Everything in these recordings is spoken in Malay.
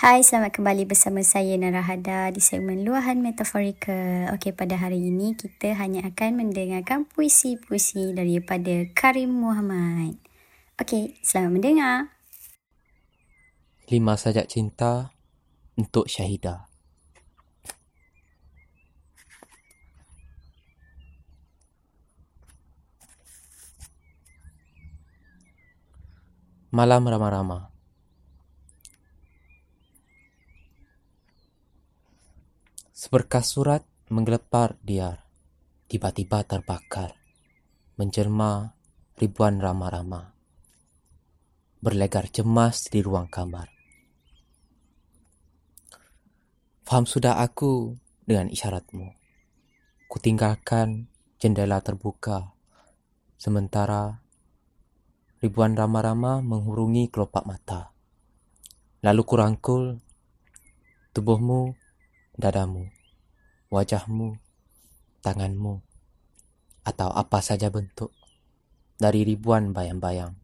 Hai, selamat kembali bersama saya Nara Hada di segmen Luahan Metaforika. Okey, pada hari ini kita hanya akan mendengarkan puisi-puisi daripada Karim Muhammad. Okey, selamat mendengar. Lima sajak cinta untuk Syahidah. Malam ramah-ramah. Seberkas surat menggelepar diar, tiba-tiba terbakar, menjelma ribuan rama-rama, berlegar cemas di ruang kamar. Faham sudah aku dengan isyaratmu. Kutinggalkan jendela terbuka, sementara ribuan rama-rama menghurungi kelopak mata. Lalu kurangkul tubuhmu dadamu, wajahmu, tanganmu, atau apa saja bentuk dari ribuan bayang-bayang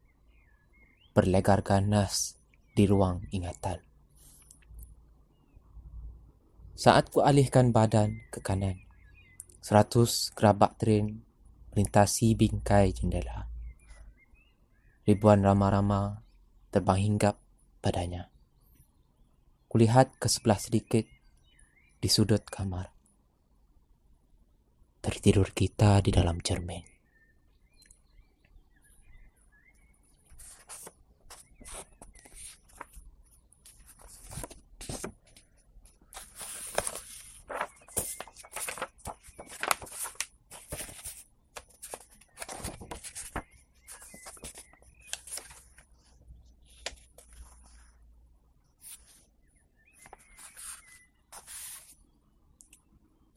berlegar ganas di ruang ingatan. Saat ku alihkan badan ke kanan, seratus gerabak tren melintasi bingkai jendela. Ribuan rama-rama terbang hinggap padanya. Kulihat ke sebelah sedikit di sudut kamar. Tertidur kita di dalam cermin.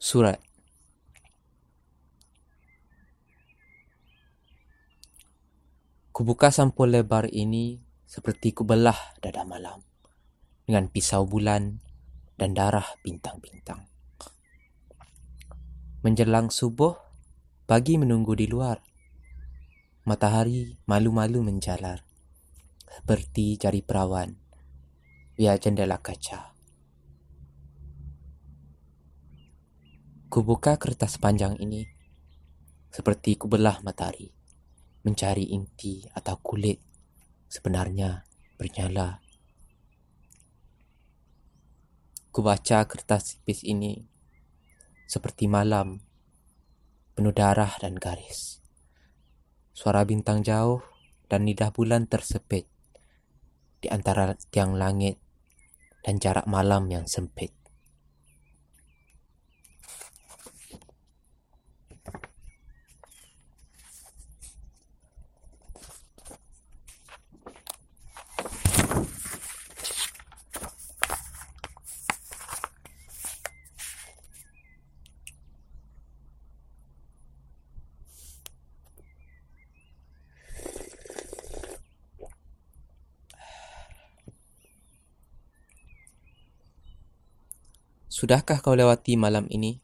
Surat Kubuka sampul lebar ini seperti kubelah dada malam dengan pisau bulan dan darah bintang-bintang. Menjelang subuh, pagi menunggu di luar. Matahari malu-malu menjalar seperti jari perawan via jendela kaca. Kubuka kertas panjang ini seperti kubelah matahari mencari inti atau kulit sebenarnya bernyala. Kubaca kertas tipis ini seperti malam penuh darah dan garis. Suara bintang jauh dan lidah bulan tersepit di antara tiang langit dan jarak malam yang sempit. Sudahkah kau lewati malam ini?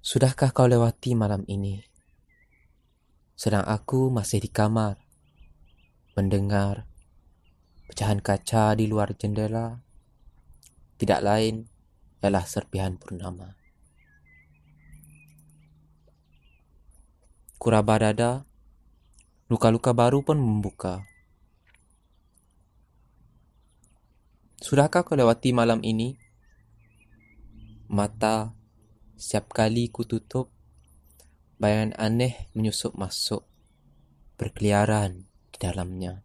Sudahkah kau lewati malam ini? Sedang aku masih di kamar, mendengar pecahan kaca di luar jendela. Tidak lain ialah serpihan purnama. Kuraba dada, luka-luka baru pun membuka. Sudahkah kau lewati malam ini? Mata setiap kali ku tutup, bayangan aneh menyusup masuk, berkeliaran di dalamnya.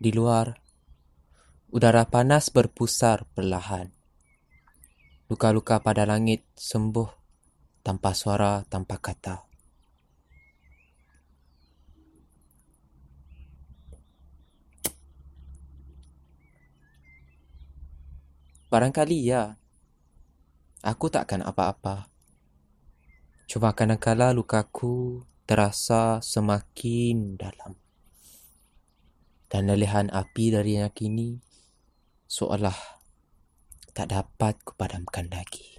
Di luar, udara panas berpusar perlahan. Luka-luka pada langit sembuh tanpa suara, tanpa kata. Barangkali ya. Aku takkan apa-apa. Cuma kadang-kala lukaku terasa semakin dalam. Dan lelehan api dari yang kini seolah tak dapat kupadamkan lagi.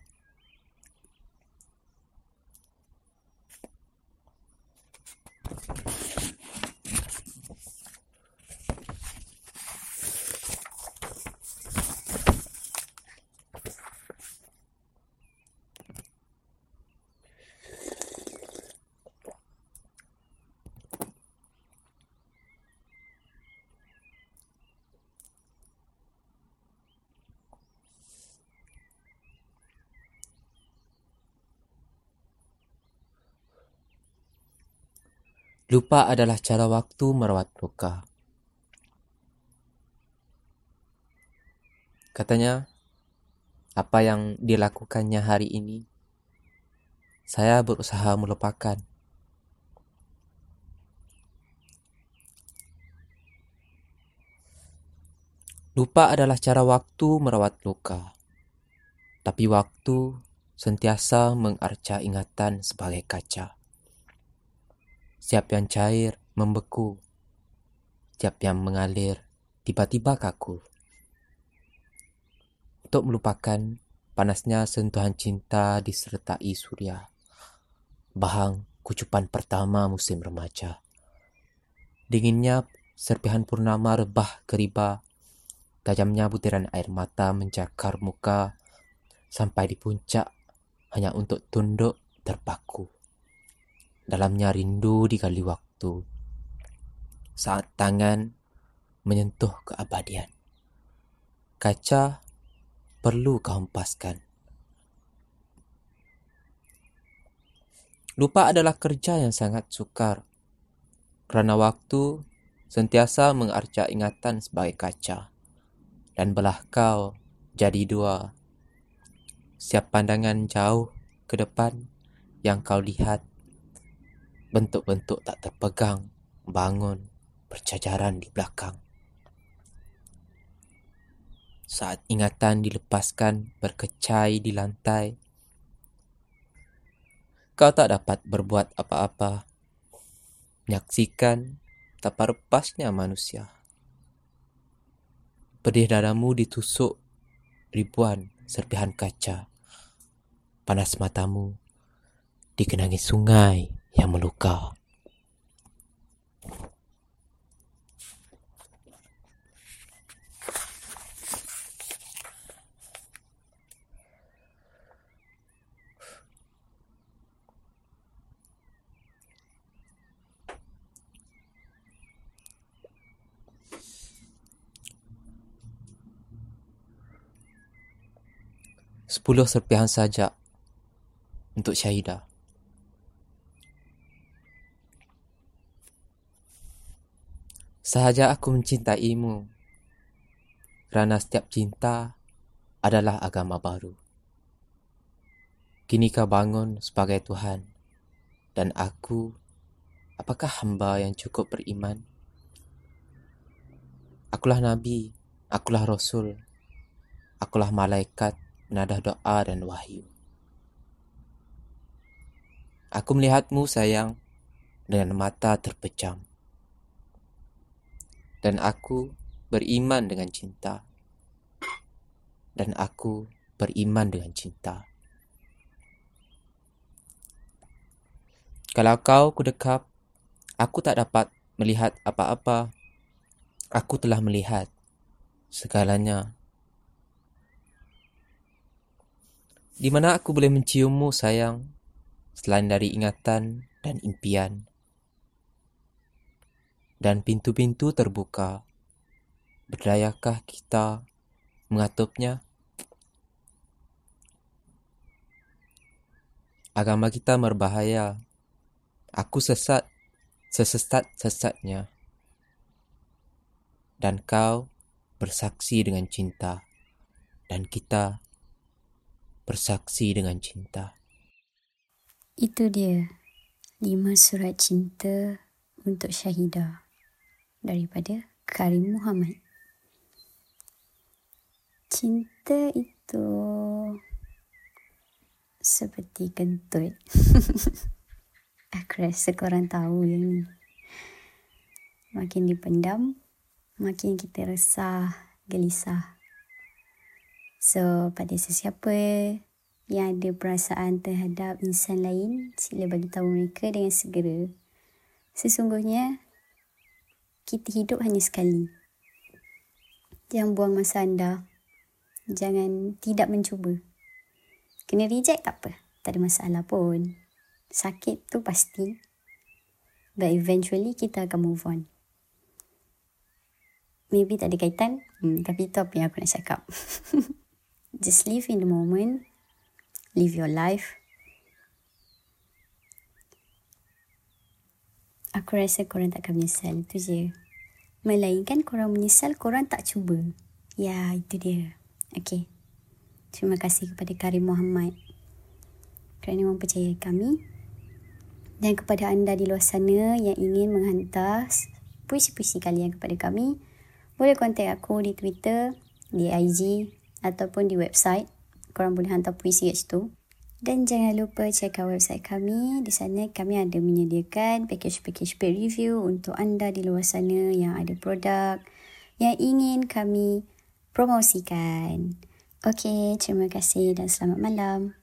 Lupa adalah cara waktu merawat luka. Katanya, apa yang dilakukannya hari ini, saya berusaha melupakan. Lupa adalah cara waktu merawat luka. Tapi waktu sentiasa mengarca ingatan sebagai kaca. Siap yang cair membeku. Siap yang mengalir tiba-tiba kaku. Untuk melupakan panasnya sentuhan cinta disertai surya. Bahang kucupan pertama musim remaja. Dinginnya serpihan purnama rebah keriba Tajamnya butiran air mata mencakar muka sampai di puncak hanya untuk tunduk terpaku. Dalamnya rindu digali waktu. Saat tangan menyentuh keabadian. Kaca perlu kau hempaskan. Lupa adalah kerja yang sangat sukar. Kerana waktu sentiasa mengarca ingatan sebagai kaca dan belah kau jadi dua. Siap pandangan jauh ke depan yang kau lihat bentuk-bentuk tak terpegang bangun bercajaran di belakang. Saat ingatan dilepaskan berkecai di lantai, kau tak dapat berbuat apa-apa. Menyaksikan tak lepasnya manusia. Pedih dadamu ditusuk ribuan serpihan kaca. Panas matamu dikenangi sungai yang meluka. Sepuluh serpihan saja untuk Syahidah. Sahaja aku mencintaimu kerana setiap cinta adalah agama baru. Kini kau bangun sebagai Tuhan dan aku apakah hamba yang cukup beriman? Akulah Nabi, akulah Rasul, akulah malaikat nada doa dan wahyu. Aku melihatmu sayang dengan mata terpejam. Dan aku beriman dengan cinta. Dan aku beriman dengan cinta. Kalau kau kudekap, aku tak dapat melihat apa-apa. Aku telah melihat segalanya Di mana aku boleh menciummu sayang Selain dari ingatan dan impian Dan pintu-pintu terbuka. Berdayakah kita mengatupnya? Agama kita berbahaya. Aku sesat Sesesat-sesatnya Dan kau bersaksi dengan cinta. Dan kita bersaksi dengan cinta. Itu dia. Lima surat cinta untuk Syahidah daripada Karim Muhammad. Cinta itu seperti kentut. Aku rasa korang tahu yang ni. Makin dipendam, makin kita resah, gelisah. So, pada sesiapa yang ada perasaan terhadap insan lain, sila bagi tahu mereka dengan segera. Sesungguhnya, kita hidup hanya sekali. Jangan buang masa anda. Jangan tidak mencuba. Kena reject tak apa. Tak ada masalah pun. Sakit tu pasti. But eventually kita akan move on. Maybe tak ada kaitan. Hmm, tapi itu apa yang aku nak cakap. just live in the moment, live your life. Aku rasa korang tak akan menyesal. Itu je. Melainkan korang menyesal, korang tak cuba. Ya, itu dia. Okay. Terima kasih kepada Karim Muhammad kerana mempercayai kami dan kepada anda di luar sana yang ingin menghantar puisi-puisi kalian kepada kami boleh kontak aku di Twitter, di IG ataupun di website korang boleh hantar puisi kat situ dan jangan lupa check out website kami di sana kami ada menyediakan package-package paid review untuk anda di luar sana yang ada produk yang ingin kami promosikan. Okey, terima kasih dan selamat malam.